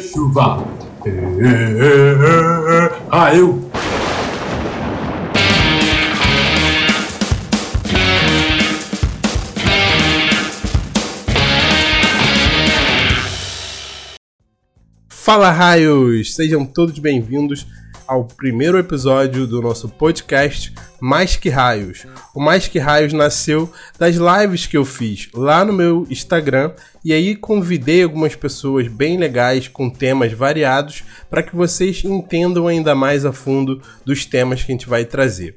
chuva. Ah, eu. Fala raios! Sejam todos bem-vindos ao primeiro episódio do nosso podcast Mais Que Raios. O Mais Que Raios nasceu das lives que eu fiz lá no meu Instagram e aí convidei algumas pessoas bem legais com temas variados para que vocês entendam ainda mais a fundo dos temas que a gente vai trazer.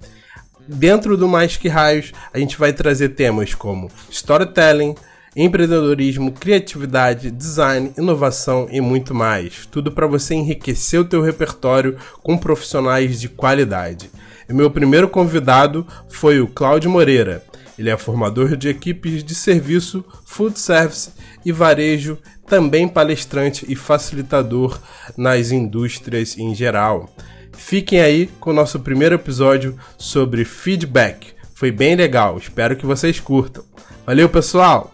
Dentro do Mais Que Raios, a gente vai trazer temas como storytelling, empreendedorismo, criatividade, design, inovação e muito mais. Tudo para você enriquecer o teu repertório com profissionais de qualidade. E meu primeiro convidado foi o Cláudio Moreira. Ele é formador de equipes de serviço, food service e varejo, também palestrante e facilitador nas indústrias em geral. Fiquem aí com o nosso primeiro episódio sobre feedback. Foi bem legal, espero que vocês curtam. Valeu, pessoal!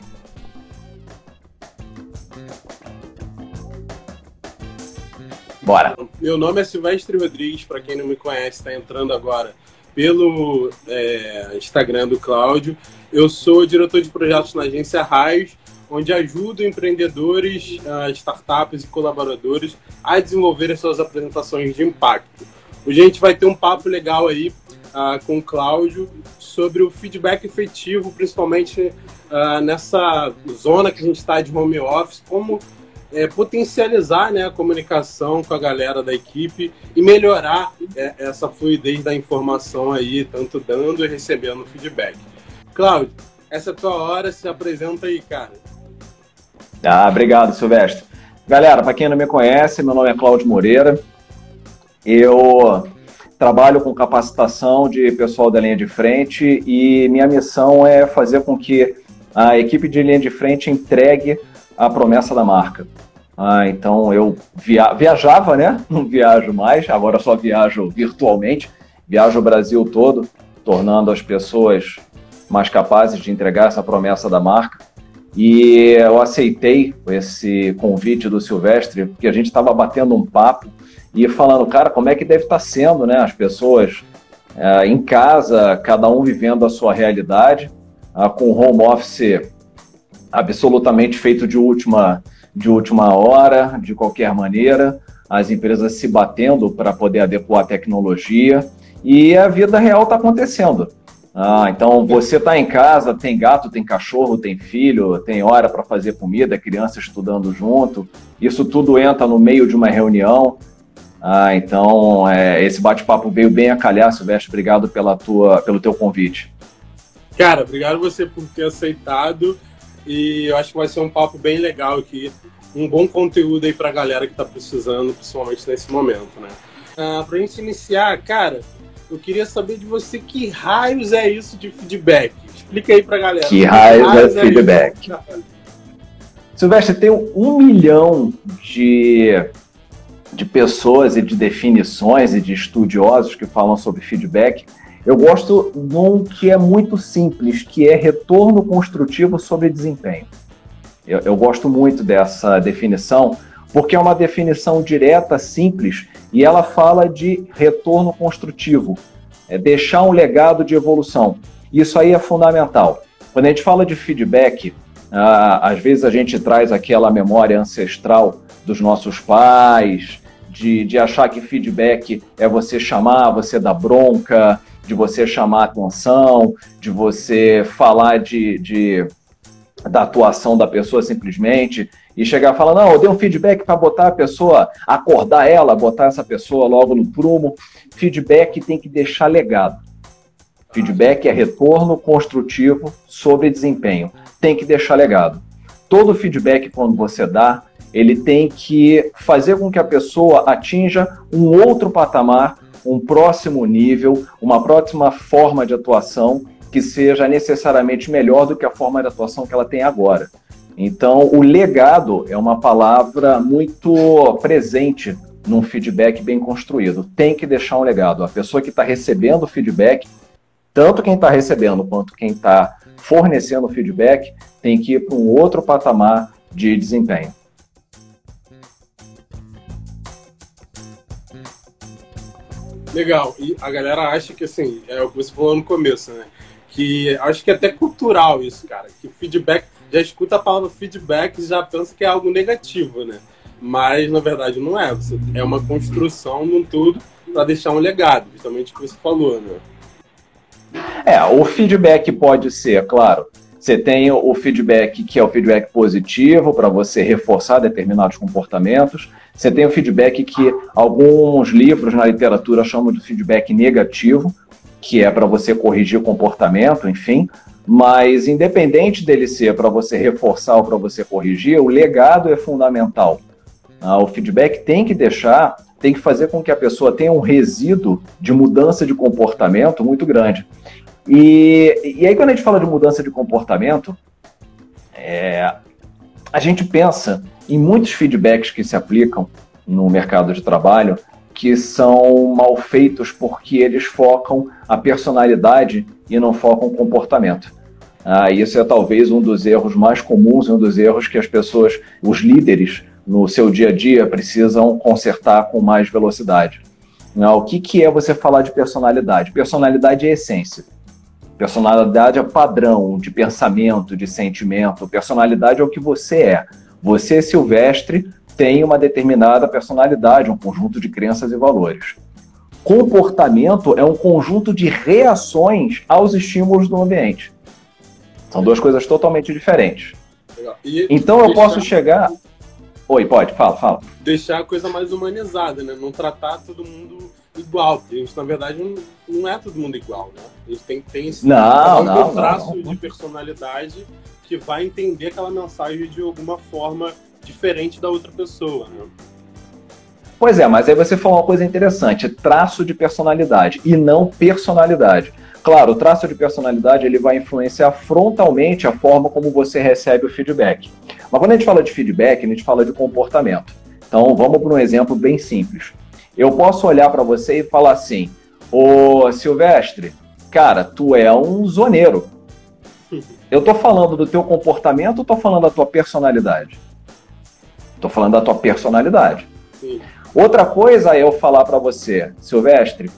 Bora. Meu nome é Silvestre Rodrigues, para quem não me conhece, está entrando agora pelo é, Instagram do Cláudio. Eu sou diretor de projetos na agência Raios, onde ajudo empreendedores, uh, startups e colaboradores a desenvolver suas apresentações de impacto. Hoje a gente vai ter um papo legal aí uh, com o Cláudio sobre o feedback efetivo, principalmente uh, nessa zona que a gente está de home office, como é, potencializar né, a comunicação com a galera da equipe e melhorar é, essa fluidez da informação aí, tanto dando e recebendo feedback. Cláudio, essa é a tua hora, se apresenta aí, cara. Ah, obrigado, Silvestre. Galera, para quem não me conhece, meu nome é Cláudio Moreira. Eu trabalho com capacitação de pessoal da linha de frente e minha missão é fazer com que a equipe de linha de frente entregue a promessa da marca. Ah, então eu via viajava, né? Não viajo mais, agora só viajo virtualmente. Viajo o Brasil todo, tornando as pessoas mais capazes de entregar essa promessa da marca. E eu aceitei esse convite do Silvestre, porque a gente estava batendo um papo e falando, cara, como é que deve estar tá sendo, né? As pessoas é, em casa, cada um vivendo a sua realidade, ah, com home office absolutamente feito de última, de última hora, de qualquer maneira, as empresas se batendo para poder adequar a tecnologia e a vida real está acontecendo. Ah, então você está em casa, tem gato, tem cachorro, tem filho, tem hora para fazer comida, criança estudando junto. Isso tudo entra no meio de uma reunião. Ah, então é, esse bate-papo veio bem a calhar, Silvestre. Obrigado pela tua, pelo teu convite. Cara, obrigado você por ter aceitado. E eu acho que vai ser um papo bem legal aqui. Um bom conteúdo aí pra galera que tá precisando, principalmente nesse momento, né? Ah, pra gente iniciar, cara, eu queria saber de você que raios é isso de feedback. Explica aí pra galera. Que, raios, raios, é, é feedback? Silvestre, tem um milhão de, de pessoas e de definições e de estudiosos que falam sobre feedback. Eu gosto de um que é muito simples, que é retorno construtivo sobre desempenho. Eu, eu gosto muito dessa definição, porque é uma definição direta, simples, e ela fala de retorno construtivo, é deixar um legado de evolução. Isso aí é fundamental. Quando a gente fala de feedback, às vezes a gente traz aquela memória ancestral dos nossos pais, de, de achar que feedback é você chamar, você dar bronca, de você chamar atenção, de você falar de, de da atuação da pessoa simplesmente e chegar e falar, não, eu dei um feedback para botar a pessoa, acordar ela, botar essa pessoa logo no prumo. Feedback tem que deixar legado. Feedback é retorno construtivo sobre desempenho. Tem que deixar legado. Todo feedback, quando você dá, ele tem que fazer com que a pessoa atinja um outro patamar um próximo nível, uma próxima forma de atuação que seja necessariamente melhor do que a forma de atuação que ela tem agora. Então, o legado é uma palavra muito presente num feedback bem construído. Tem que deixar um legado. A pessoa que está recebendo o feedback, tanto quem está recebendo quanto quem está fornecendo o feedback, tem que ir para um outro patamar de desempenho. Legal. E a galera acha que, assim, é o que você falou no começo, né? Que acho que é até cultural isso, cara. Que feedback, já escuta a palavra feedback e já pensa que é algo negativo, né? Mas, na verdade, não é. Você, é uma construção de um tudo para deixar um legado, justamente o que você falou, né? É, o feedback pode ser, claro, você tem o feedback que é o feedback positivo para você reforçar determinados comportamentos. Você tem o feedback que alguns livros na literatura chamam de feedback negativo, que é para você corrigir comportamento, enfim. Mas independente dele ser para você reforçar ou para você corrigir, o legado é fundamental. Ah, o feedback tem que deixar, tem que fazer com que a pessoa tenha um resíduo de mudança de comportamento muito grande. E, e aí, quando a gente fala de mudança de comportamento, é, a gente pensa em muitos feedbacks que se aplicam no mercado de trabalho que são mal feitos porque eles focam a personalidade e não focam o comportamento. Ah, isso é talvez um dos erros mais comuns, um dos erros que as pessoas, os líderes, no seu dia a dia precisam consertar com mais velocidade. Ah, o que, que é você falar de personalidade? Personalidade é essência. Personalidade é padrão de pensamento, de sentimento. Personalidade é o que você é. Você, Silvestre, tem uma determinada personalidade, um conjunto de crenças e valores. Comportamento é um conjunto de reações aos estímulos do ambiente. São duas coisas totalmente diferentes. E então eu posso chegar. Oi, pode, fala, fala. Deixar a coisa mais humanizada, né? Não tratar todo mundo igual, porque a gente, na verdade, não, não é todo mundo igual, né? A gente tem, tem esse não, não, traço não. de personalidade que vai entender aquela mensagem de alguma forma diferente da outra pessoa, né? Pois é, mas aí você falou uma coisa interessante, traço de personalidade e não personalidade. Claro, o traço de personalidade ele vai influenciar frontalmente a forma como você recebe o feedback. Mas quando a gente fala de feedback, a gente fala de comportamento. Então, vamos para um exemplo bem simples. Eu posso olhar para você e falar assim: Ô Silvestre, cara, tu é um zoneiro. Eu tô falando do teu comportamento ou tô falando da tua personalidade? Tô falando da tua personalidade. Sim. Outra coisa é eu falar para você, Silvestre,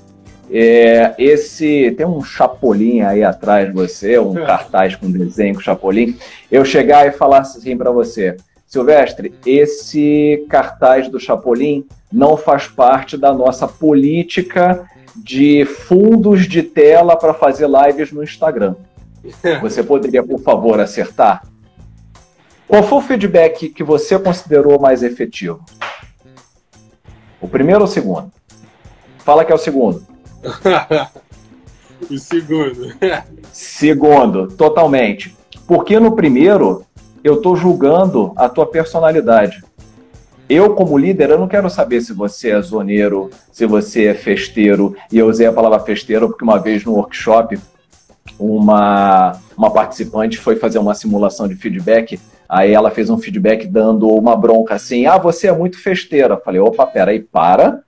é, esse tem um chapolim aí atrás de você, um cartaz com desenho com chapolim. Eu chegar e falar assim para você, Silvestre, esse cartaz do chapolim não faz parte da nossa política de fundos de tela para fazer lives no Instagram. Você poderia, por favor, acertar? Qual foi o feedback que você considerou mais efetivo? O primeiro ou o segundo? Fala que é o segundo. o segundo. segundo, totalmente. Porque no primeiro eu estou julgando a tua personalidade. Eu, como líder, eu não quero saber se você é zoneiro, se você é festeiro. E eu usei a palavra festeiro porque uma vez no workshop, uma, uma participante foi fazer uma simulação de feedback. Aí ela fez um feedback dando uma bronca assim: ah, você é muito festeira. Eu falei: opa, peraí, para.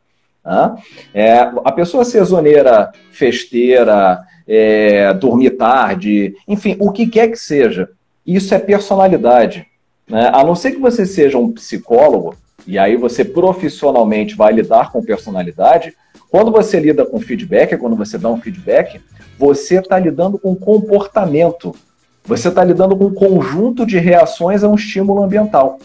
É, a pessoa ser zoneira, festeira, é, dormir tarde, enfim, o que quer que seja, isso é personalidade. Né? A não ser que você seja um psicólogo, e aí você profissionalmente vai lidar com personalidade. Quando você lida com feedback, quando você dá um feedback, você está lidando com comportamento. Você está lidando com um conjunto de reações a um estímulo ambiental.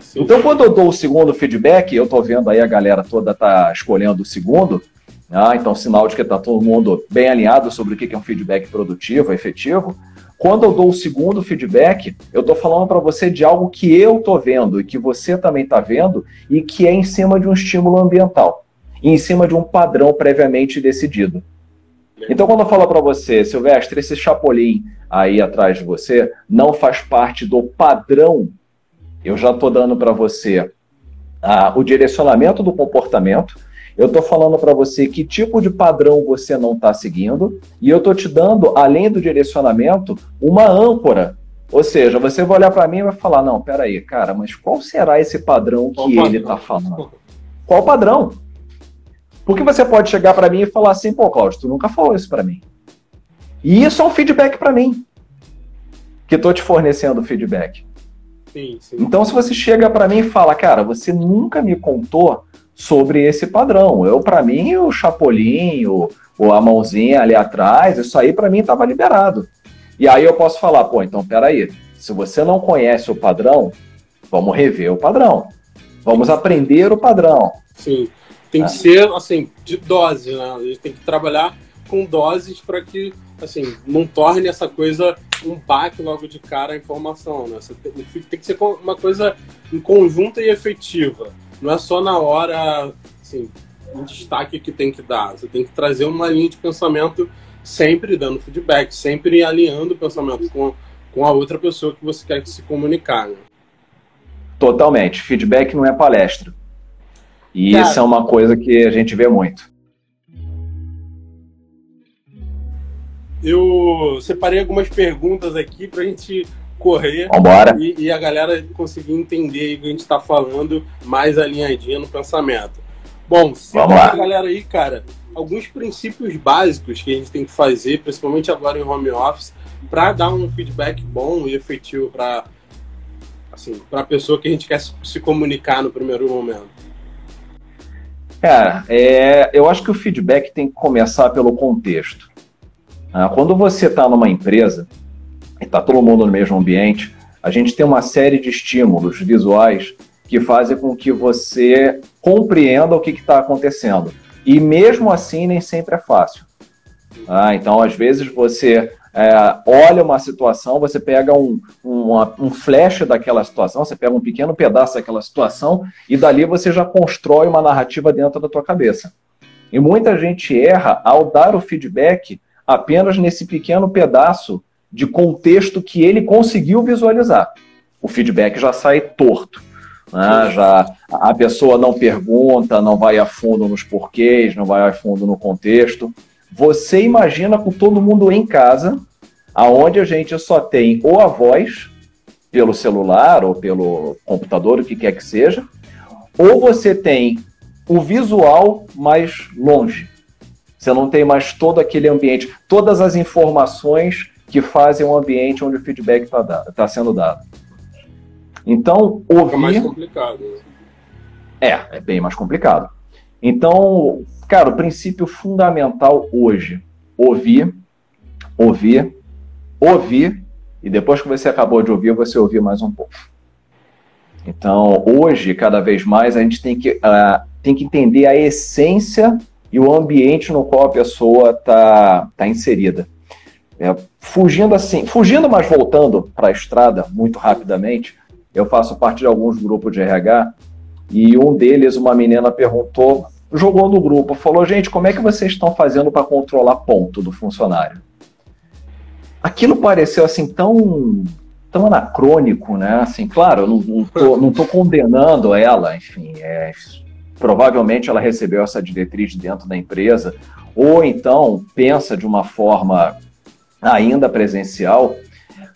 Sim. Então, quando eu dou o segundo feedback, eu estou vendo aí a galera toda tá escolhendo o segundo, ah, então sinal de que está todo mundo bem alinhado sobre o que é um feedback produtivo, efetivo. Quando eu dou o segundo feedback, eu estou falando para você de algo que eu estou vendo e que você também está vendo e que é em cima de um estímulo ambiental, e em cima de um padrão previamente decidido. Então, quando eu falo para você, Silvestre, esse chapolim aí atrás de você não faz parte do padrão, eu já estou dando para você ah, o direcionamento do comportamento, eu estou falando para você que tipo de padrão você não está seguindo e eu estou te dando, além do direcionamento, uma âncora. Ou seja, você vai olhar para mim e vai falar: não, peraí, cara, mas qual será esse padrão que qual ele está falando? Qual padrão? Porque você pode chegar para mim e falar assim: pô, Cláudio, tu nunca falou isso para mim. E isso é um feedback para mim, que estou te fornecendo feedback. Sim, sim. Então, se você chega para mim e fala, cara, você nunca me contou sobre esse padrão. Eu, para mim, o chapolim, o, ou a mãozinha ali atrás, isso aí para mim estava liberado. E aí eu posso falar, pô, então peraí, se você não conhece o padrão, vamos rever o padrão. Vamos aprender o padrão. Sim. Tem que é. ser, assim, de dose, né? A gente tem que trabalhar com doses para que, assim, não torne essa coisa um baque logo de cara a informação, né? Tem, tem que ser uma coisa em conjunto e efetiva. Não é só na hora, assim, um destaque que tem que dar. Você tem que trazer uma linha de pensamento sempre dando feedback, sempre alinhando o pensamento com, com a outra pessoa que você quer se comunicar. Né? Totalmente. Feedback não é palestra. E Cara, isso é uma coisa que a gente vê muito. Eu separei algumas perguntas aqui para a gente correr e, e, a galera conseguir entender o que a gente está falando mais alinhadinha no pensamento. Bom, se a galera aí, cara, alguns princípios básicos que a gente tem que fazer, principalmente agora em home office, para dar um feedback bom e efetivo para assim, a pessoa que a gente quer se comunicar no primeiro momento? Cara, é, eu acho que o feedback tem que começar pelo contexto. Ah, quando você está numa empresa está todo mundo no mesmo ambiente, a gente tem uma série de estímulos visuais que fazem com que você compreenda o que está acontecendo. E mesmo assim, nem sempre é fácil. Ah, então, às vezes, você é, olha uma situação, você pega um, um, um flash daquela situação, você pega um pequeno pedaço daquela situação e dali você já constrói uma narrativa dentro da tua cabeça. E muita gente erra ao dar o feedback apenas nesse pequeno pedaço de contexto que ele conseguiu visualizar. O feedback já sai torto. Né? Já a pessoa não pergunta, não vai a fundo nos porquês, não vai a fundo no contexto. Você imagina com todo mundo em casa, aonde a gente só tem ou a voz pelo celular ou pelo computador, o que quer que seja, ou você tem o visual mais longe. Você não tem mais todo aquele ambiente, todas as informações que fazem o um ambiente onde o feedback está tá sendo dado. Então, ouvir. É mais complicado. Né? É, é bem mais complicado. Então, cara, o princípio fundamental hoje: ouvir, ouvir, ouvir, e depois que você acabou de ouvir, você ouvir mais um pouco. Então, hoje, cada vez mais, a gente tem que, uh, tem que entender a essência e o ambiente no qual a pessoa está tá inserida. É, fugindo assim, fugindo, mas voltando para a estrada muito rapidamente, eu faço parte de alguns grupos de RH e um deles, uma menina perguntou, jogou no grupo, falou: gente, como é que vocês estão fazendo para controlar ponto do funcionário? Aquilo pareceu assim tão tão anacrônico, né? Assim, claro, eu não, não, tô, não tô condenando ela, enfim, é, provavelmente ela recebeu essa diretriz dentro da empresa, ou então pensa de uma forma ainda presencial,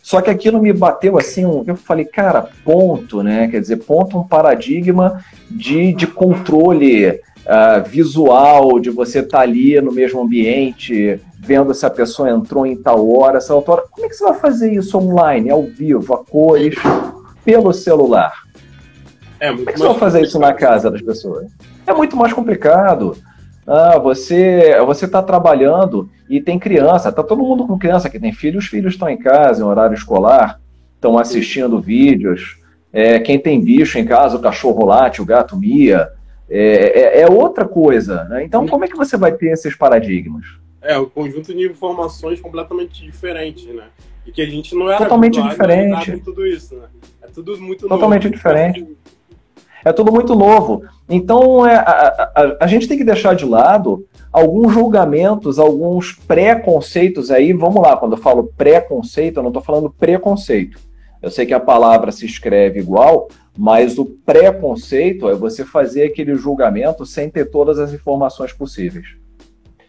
só que aquilo me bateu assim, eu falei, cara, ponto, né? Quer dizer, ponto um paradigma de, de controle uh, visual, de você estar tá ali no mesmo ambiente, vendo se a pessoa entrou em tal hora, essa hora. Como é que você vai fazer isso online, ao vivo, a cores, pelo celular? É Como é que você vai fazer isso na casa das pessoas? É muito mais complicado. Ah, você você está trabalhando e tem criança, está todo mundo com criança que tem filhos, os filhos estão em casa em horário escolar, estão assistindo vídeos. É, quem tem bicho em casa, o cachorro late, o gato mia, é, é, é outra coisa. Né? Então, como é que você vai ter esses paradigmas? É, um conjunto de informações completamente diferentes, né? E que a gente não era totalmente diferente. tudo isso, né? É tudo muito totalmente novo. diferente. É tudo muito novo. Então, é, a, a, a, gente tem que deixar de lado alguns julgamentos, alguns preconceitos aí. Vamos lá, quando eu falo preconceito, eu não estou falando preconceito. Eu sei que a palavra se escreve igual, mas o preconceito é você fazer aquele julgamento sem ter todas as informações possíveis.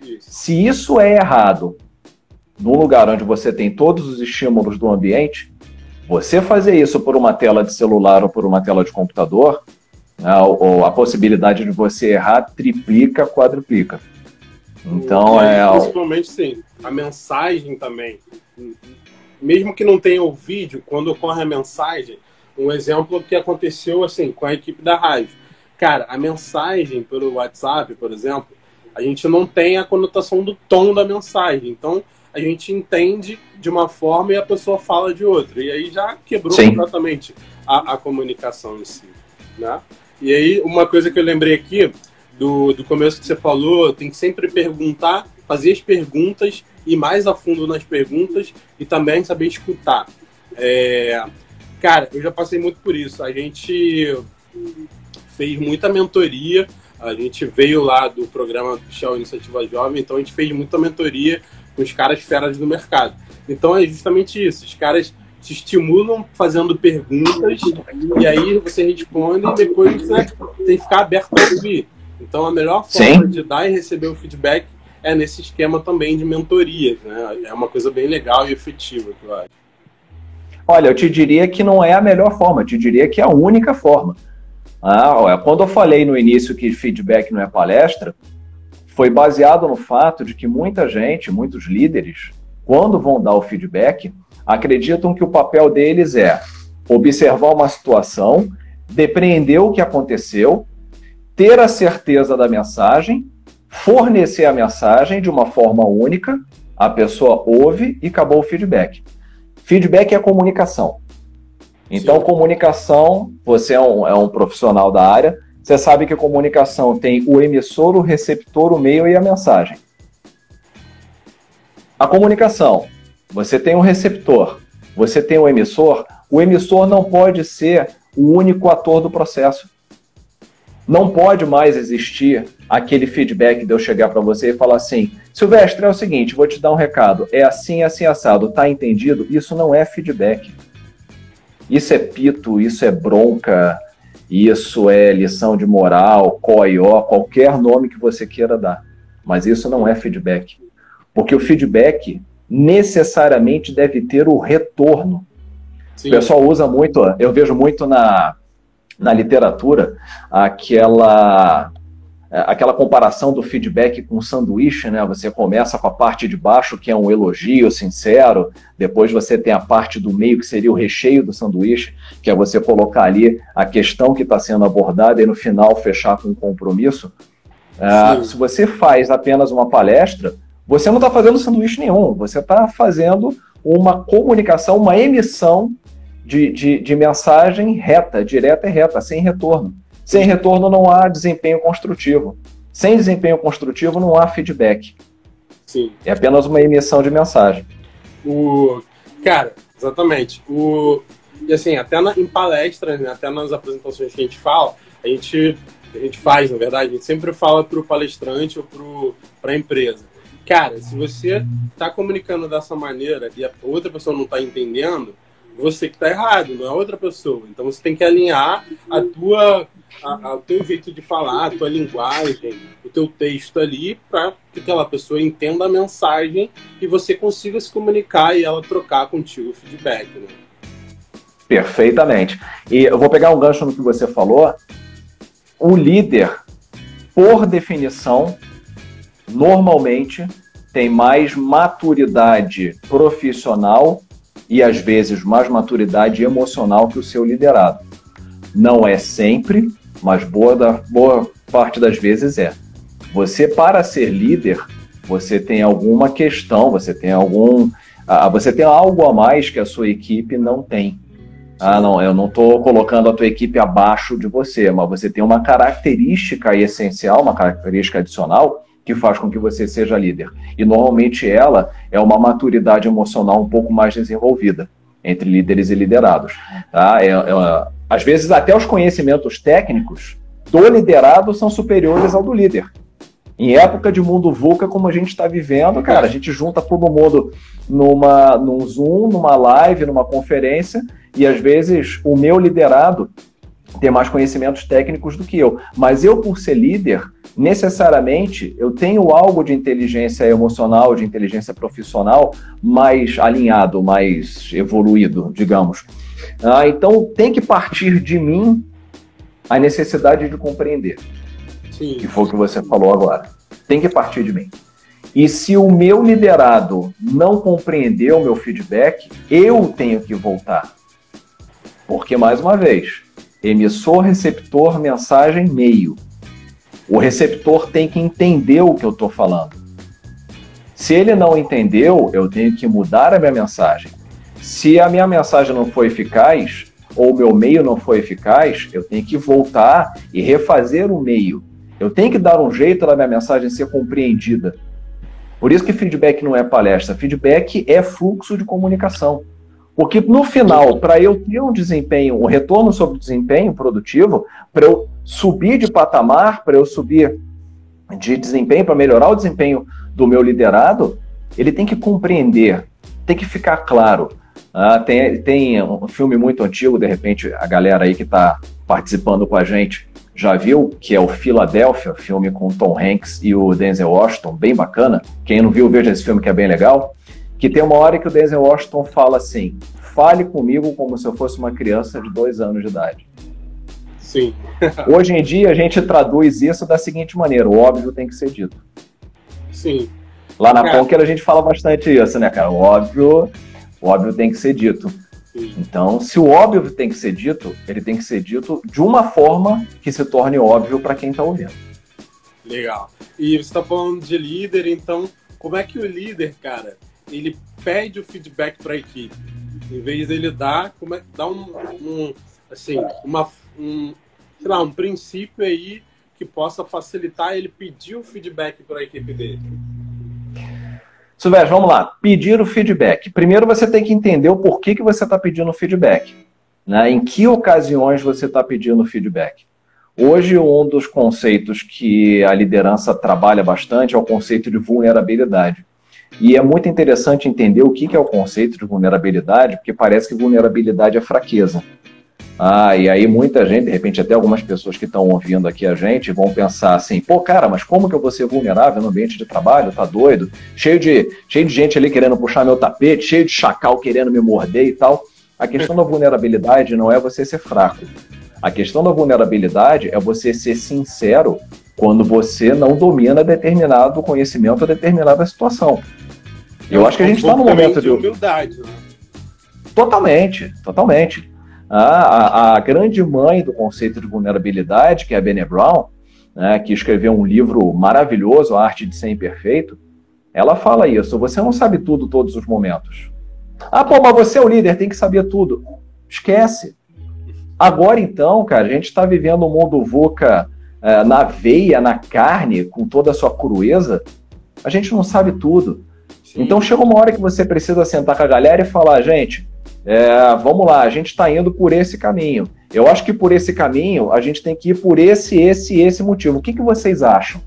Isso. Se isso é errado, num lugar onde você tem todos os estímulos do ambiente, você fazer isso por uma tela de celular ou por uma tela de computador, né, ou a possibilidade de você errar triplica, quadruplica. Então é. Principalmente sim. A mensagem também. Mesmo que não tenha o vídeo, quando ocorre a mensagem, um exemplo que aconteceu assim com a equipe da rádio. cara, a mensagem pelo WhatsApp, por exemplo, a gente não tem a conotação do tom da mensagem. Então, a gente entende de uma forma e a pessoa fala de outra. E aí já quebrou Sim. completamente a, a, comunicação em si. Né? E aí, uma coisa que eu lembrei aqui, do, do começo que você falou, tem que sempre perguntar, fazer as perguntas, ir mais a fundo nas perguntas e também saber escutar. É, cara, eu já passei muito por isso. A gente fez muita mentoria, a gente veio lá do programa Shell Iniciativa Jovem, então a gente fez muita mentoria com os caras feras do mercado. Então é justamente isso, os caras te estimulam fazendo perguntas e aí você responde e depois você tem que ficar aberto para ouvir. Então a melhor forma Sim. de dar e receber o feedback é nesse esquema também de mentorias, né? É uma coisa bem legal e efetiva, eu acho. Olha, eu te diria que não é a melhor forma, eu te diria que é a única forma. Ah, olha, quando eu falei no início que feedback não é palestra, foi baseado no fato de que muita gente, muitos líderes, quando vão dar o feedback, acreditam que o papel deles é observar uma situação, depreender o que aconteceu, ter a certeza da mensagem, fornecer a mensagem de uma forma única, a pessoa ouve e acabou o feedback. Feedback é comunicação. Então, Sim. comunicação, você é um, é um profissional da área, você sabe que a comunicação tem o emissor, o receptor, o meio e a mensagem. A comunicação, você tem um receptor, você tem um emissor, o emissor não pode ser o único ator do processo. Não pode mais existir aquele feedback de eu chegar para você e falar assim: Silvestre, é o seguinte, vou te dar um recado, é assim, assim, assado, tá entendido? Isso não é feedback. Isso é pito, isso é bronca, isso é lição de moral, coió, qualquer nome que você queira dar. Mas isso não é feedback. Porque o feedback necessariamente deve ter o retorno. Sim. O pessoal usa muito, eu vejo muito na, na literatura aquela aquela comparação do feedback com o sanduíche, né? Você começa com a parte de baixo, que é um elogio sincero, depois você tem a parte do meio, que seria o recheio do sanduíche, que é você colocar ali a questão que está sendo abordada e no final fechar com um compromisso. Uh, se você faz apenas uma palestra, você não está fazendo sanduíche nenhum, você está fazendo uma comunicação, uma emissão de, de, de mensagem reta, direta e reta, sem retorno. Sem retorno não há desempenho construtivo. Sem desempenho construtivo não há feedback. Sim. É apenas uma emissão de mensagem. O cara, exatamente. O e assim, até na, em palestras, né, até nas apresentações que a gente fala, a gente a gente faz, na verdade, a gente sempre fala para o palestrante ou para a empresa. Cara, se você está comunicando dessa maneira e a outra pessoa não está entendendo, você que está errado, não é outra pessoa. Então você tem que alinhar a tua o teu jeito de falar, a tua linguagem, o teu texto ali, para que aquela pessoa entenda a mensagem e você consiga se comunicar e ela trocar contigo o feedback. Né? Perfeitamente. E eu vou pegar um gancho no que você falou. O líder, por definição, normalmente tem mais maturidade profissional e às vezes mais maturidade emocional que o seu liderado. Não é sempre, mas boa, da, boa parte das vezes é. Você, para ser líder, você tem alguma questão, você tem algum. Ah, você tem algo a mais que a sua equipe não tem. Ah, não, eu não estou colocando a tua equipe abaixo de você, mas você tem uma característica essencial, uma característica adicional que faz com que você seja líder. E normalmente ela é uma maturidade emocional um pouco mais desenvolvida entre líderes e liderados. Tá? É, é, às vezes, até os conhecimentos técnicos do liderado são superiores ao do líder. Em época de mundo VUCA, como a gente está vivendo, cara, a gente junta todo mundo numa, num Zoom, numa live, numa conferência, e às vezes o meu liderado tem mais conhecimentos técnicos do que eu. Mas eu, por ser líder, necessariamente eu tenho algo de inteligência emocional, de inteligência profissional mais alinhado, mais evoluído, digamos. Ah, então tem que partir de mim a necessidade de compreender. Sim. Que foi o que você falou agora. Tem que partir de mim. E se o meu liderado não compreendeu o meu feedback, eu tenho que voltar. Porque, mais uma vez, emissor, receptor, mensagem, meio. O receptor tem que entender o que eu estou falando. Se ele não entendeu, eu tenho que mudar a minha mensagem. Se a minha mensagem não foi eficaz, ou o meu meio não foi eficaz, eu tenho que voltar e refazer o meio. Eu tenho que dar um jeito da minha mensagem ser compreendida. Por isso que feedback não é palestra, feedback é fluxo de comunicação. Porque no final, para eu ter um desempenho, um retorno sobre desempenho produtivo, para eu subir de patamar, para eu subir de desempenho, para melhorar o desempenho do meu liderado, ele tem que compreender, tem que ficar claro. Ah, tem, tem um filme muito antigo, de repente a galera aí que está participando com a gente já viu, que é o Philadelphia, filme com Tom Hanks e o Denzel Washington, bem bacana. Quem não viu, veja esse filme que é bem legal. Que tem uma hora que o Denzel Washington fala assim: fale comigo como se eu fosse uma criança de dois anos de idade. Sim. Hoje em dia a gente traduz isso da seguinte maneira: o óbvio tem que ser dito. Sim. Lá na é. Conquer a gente fala bastante isso, né, cara? O óbvio, o óbvio tem que ser dito. Então, se o óbvio tem que ser dito, ele tem que ser dito de uma forma que se torne óbvio para quem está ouvindo. Legal. E você está falando de líder, então, como é que o líder, cara, ele pede o feedback para a equipe? Em vez dele dar, como é, dar um, um assim, uma, um, sei lá, um princípio aí que possa facilitar ele pedir o feedback para a equipe dele. Silvestre, vamos lá. Pedir o feedback. Primeiro você tem que entender o porquê que você está pedindo feedback. Né? Em que ocasiões você está pedindo feedback? Hoje, um dos conceitos que a liderança trabalha bastante é o conceito de vulnerabilidade. E é muito interessante entender o que é o conceito de vulnerabilidade, porque parece que vulnerabilidade é fraqueza. Ah, e aí muita gente, de repente até algumas pessoas que estão ouvindo aqui a gente, vão pensar assim, pô, cara, mas como que eu vou ser vulnerável no ambiente de trabalho? Tá doido? Cheio de, cheio de gente ali querendo puxar meu tapete, cheio de chacal querendo me morder e tal. A questão da vulnerabilidade não é você ser fraco. A questão da vulnerabilidade é você ser sincero quando você não domina determinado conhecimento ou determinada situação. Eu, acho que a gente está no momento de humildade. Né? Totalmente, totalmente. A, a, grande mãe do conceito de vulnerabilidade, que é a Brené Brown, né, que escreveu um livro maravilhoso, A Arte de Ser Imperfeito, ela fala isso. Você não sabe tudo todos os momentos. Ah, pô, mas você é o líder, tem que saber tudo. Esquece. Agora então, cara, a gente está vivendo um mundo VUCA é, na veia, na carne, com toda a sua crueza. A gente não sabe tudo. Sim. Então chega uma hora que você precisa sentar com a galera e falar, gente, é, vamos lá, a gente está indo por esse caminho. Eu acho que por esse caminho a gente tem que ir por esse, esse esse motivo. O que, que vocês acham?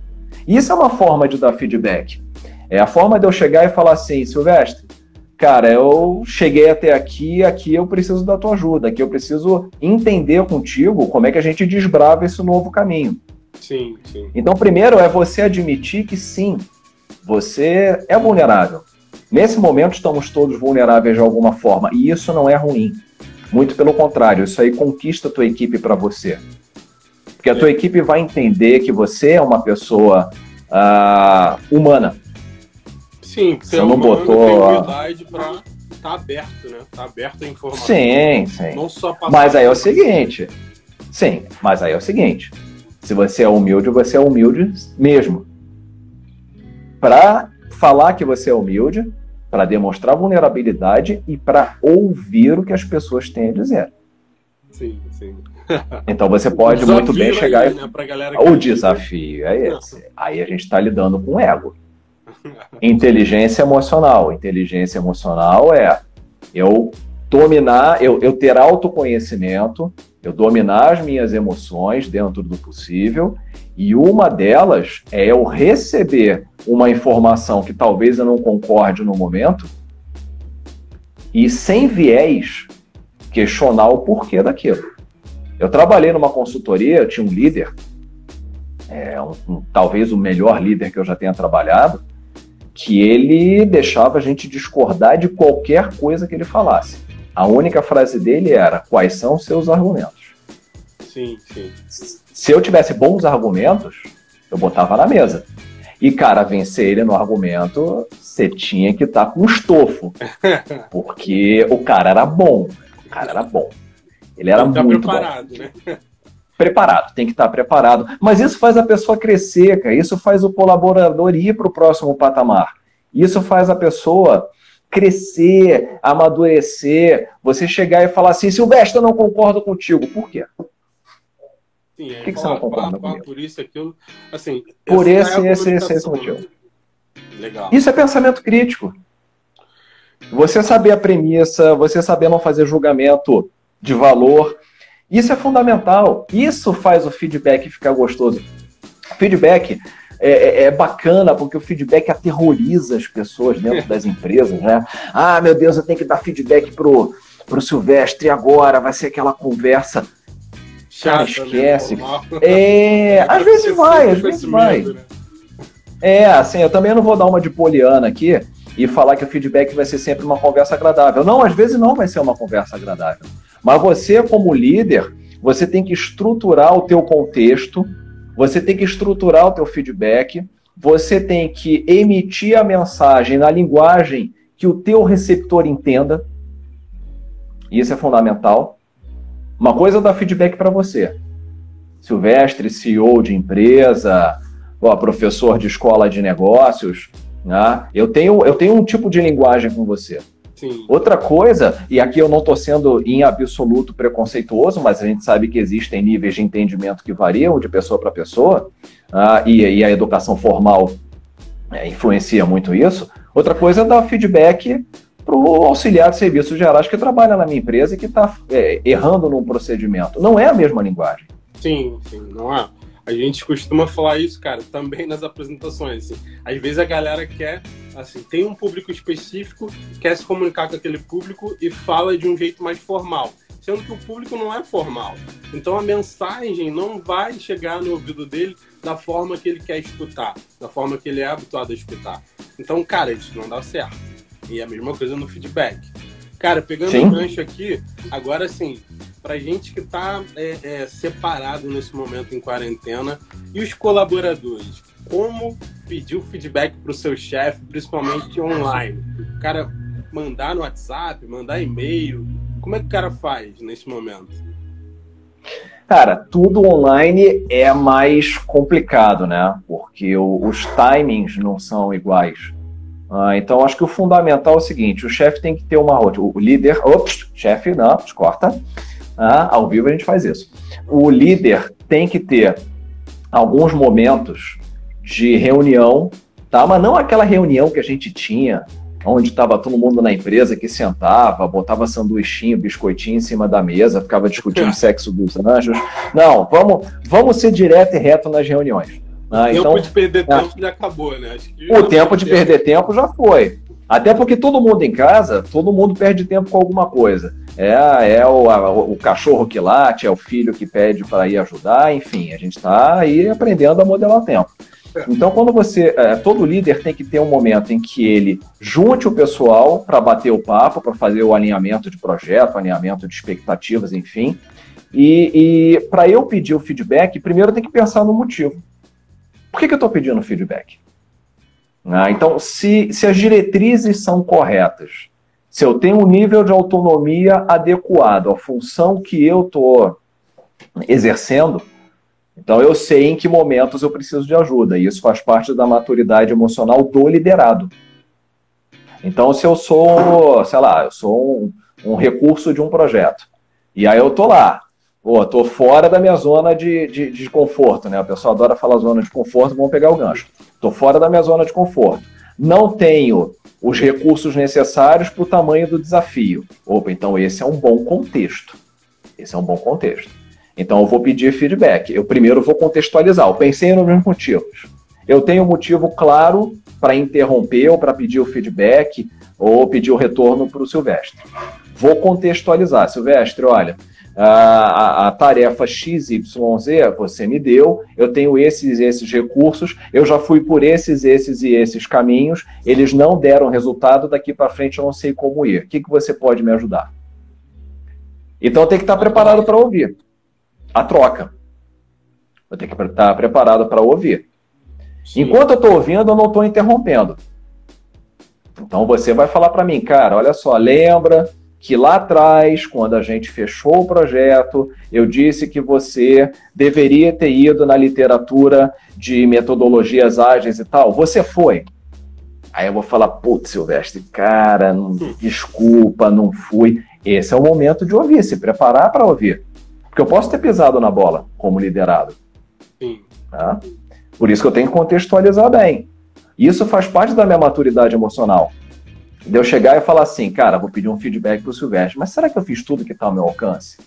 Isso é uma forma de dar feedback. É a forma de eu chegar e falar assim, Silvestre, cara, eu cheguei até aqui, aqui eu preciso da tua ajuda, aqui eu preciso entender contigo como é que a gente desbrava esse novo caminho. Sim, sim. Então, primeiro é você admitir que sim, você é vulnerável. Nesse momento, estamos todos vulneráveis de alguma forma, e isso não é ruim. Muito pelo contrário, isso aí conquista a tua equipe para você. Porque a tua equipe vai entender que você é uma pessoa uh, humana. Sim, você, não botou para estar tá aberto, né? Tá aberto a informação. Sim, sim. Não só mas aí é o seguinte. Sim, mas aí é o seguinte. Se você é humilde, você é humilde mesmo. Para falar que você é humilde, para demonstrar vulnerabilidade e para ouvir o que as pessoas têm a dizer. Sim, sim. Então você pode muito bem chegar aí, e... né, o desafio é esse. Aí a gente está lidando com ego. Inteligência emocional. Inteligência emocional é eu dominar, eu, eu ter autoconhecimento, eu dominar as minhas emoções dentro do possível e uma delas é eu receber uma informação que talvez eu não concorde no momento e sem viés questionar o porquê daquilo. Eu trabalhei numa consultoria, eu tinha um líder, é, um, um, talvez o melhor líder que eu já tenha trabalhado, que ele deixava a gente discordar de qualquer coisa que ele falasse. A única frase dele era: quais são os seus argumentos? Sim, sim. Se eu tivesse bons argumentos, eu botava na mesa. E, cara, vencer ele no argumento, você tinha que estar tá com estofo. Porque o cara era bom. O cara era bom. Ele era tá muito preparado, bom. né? Preparado, tem que estar preparado. Mas isso faz a pessoa crescer, cara. Isso faz o colaborador ir para o próximo patamar. Isso faz a pessoa crescer, amadurecer, você chegar e falar assim, Silvestre, eu não concordo contigo. Por quê? Sim, Por que, que você não concorda comigo? Por isso, aquilo, assim... Por esse, é esse, esse, esse motivo. Legal. Isso é pensamento crítico. Você saber a premissa, você saber não fazer julgamento de valor, isso é fundamental. Isso faz o feedback ficar gostoso. Feedback é, é, é, bacana porque o feedback aterroriza as pessoas dentro das empresas, né? Ah, meu Deus, eu tenho que dar feedback pro, pro Silvestre agora, vai ser aquela conversa. Cara, né? esquece. É, às vezes vai, às vezes vai. Né? É, assim, eu também não vou dar uma de poliana aqui e falar que o feedback vai ser sempre uma conversa agradável. Não, às vezes não vai ser uma conversa agradável. Mas você, como líder, você tem que estruturar o teu contexto, você tem que estruturar o teu feedback, você tem que emitir a mensagem na linguagem que o teu receptor entenda. Isso é fundamental. Uma coisa é dar feedback para você. Silvestre, CEO de empresa, professor de escola de negócios, né? eu, tenho, eu tenho um tipo de linguagem com você. Sim. Outra coisa, e aqui eu não estou sendo em absoluto preconceituoso, mas a gente sabe que existem níveis de entendimento que variam de pessoa para pessoa, uh, e, e, a educação formal é, influencia muito isso. Outra coisa é dar feedback para o auxiliar de serviços gerais que trabalha na minha empresa e que está é, errando num procedimento. Não é a mesma linguagem. Sim, sim, não é. A gente costuma falar isso, cara, também nas apresentações. Assim. Às vezes a galera quer, assim, tem um público específico, quer se comunicar com aquele público e fala de um jeito mais formal, sendo que o público não é formal. Então a mensagem não vai chegar no ouvido dele da forma que ele quer escutar, da forma que ele é habituado a escutar. Então, cara, isso não dá certo. E é a mesma coisa no feedback. Cara, pegando o um gancho aqui, agora sim, pra gente que tá é, é, separado nesse momento em quarentena, e os colaboradores, como pedir o feedback pro seu chefe, principalmente online? O cara mandar no WhatsApp, mandar e-mail, como é que o cara faz nesse momento? Cara, tudo online é mais complicado, né? Porque o, os timings não são iguais. Ah, então, acho que o fundamental é o seguinte: o chefe tem que ter uma rotina. O líder, ops, chefe, não, corta. Ah, ao vivo a gente faz isso. O líder tem que ter alguns momentos de reunião, tá? Mas não aquela reunião que a gente tinha, onde estava todo mundo na empresa que sentava, botava sanduichinho, biscoitinho em cima da mesa, ficava discutindo o sexo dos anjos. Não, vamos, vamos ser direto e reto nas reuniões. Ah, o então, tempo de perder é, tempo já acabou, né? o tempo de tempo. perder tempo já foi. Até porque todo mundo em casa, todo mundo perde tempo com alguma coisa. É, é o, a, o cachorro que late, é o filho que pede para ir ajudar, enfim, a gente está aí aprendendo a modelar tempo. Então, quando você. É, todo líder tem que ter um momento em que ele junte o pessoal para bater o papo, para fazer o alinhamento de projeto, alinhamento de expectativas, enfim. E, e para eu pedir o feedback, primeiro tem que pensar no motivo. Por que, que eu estou pedindo feedback? Ah, então, se, se as diretrizes são corretas, se eu tenho um nível de autonomia adequado à função que eu estou exercendo, então eu sei em que momentos eu preciso de ajuda. E isso faz parte da maturidade emocional do liderado. Então, se eu sou, sei lá, eu sou um, um recurso de um projeto, e aí eu tô lá, pô, tô fora da minha zona de, de, de, conforto, né? O pessoal adora falar zona de conforto, vamos pegar o gancho. Tô fora da minha zona de conforto. Não tenho os recursos necessários para o tamanho do desafio. Opa, então esse é um bom contexto. Esse é um bom contexto. Então eu vou pedir feedback. Eu primeiro vou contextualizar. Eu pensei nos meus motivos. Eu tenho um motivo claro para interromper ou para pedir o feedback ou pedir o retorno para o Silvestre. Vou contextualizar. Silvestre, olha, a, a, tarefa XYZ você me deu, eu tenho esses esses recursos, eu já fui por esses, esses e esses caminhos, eles não deram resultado, daqui para frente eu não sei como ir. O que, que você pode me ajudar? Então tem que estar preparado para ouvir. A troca. Vou ter que estar preparado para ouvir. Sim. Enquanto eu estou ouvindo, eu não estou interrompendo. Então você vai falar para mim, cara, olha só, lembra que lá atrás, quando a gente fechou o projeto, eu disse que você deveria ter ido na literatura de metodologias ágeis e tal. Você foi. Aí eu vou falar, putz, Silvestre, cara, não, desculpa, não fui. Esse é o momento de ouvir, se preparar para ouvir. Porque eu posso ter pisado na bola como liderado. Sim. Tá? Por isso que eu tenho que contextualizar bem. Isso faz parte da minha maturidade emocional. De eu chegar e falar assim, cara, vou pedir um feedback pro Silvestre, mas será que eu fiz tudo que está ao meu alcance?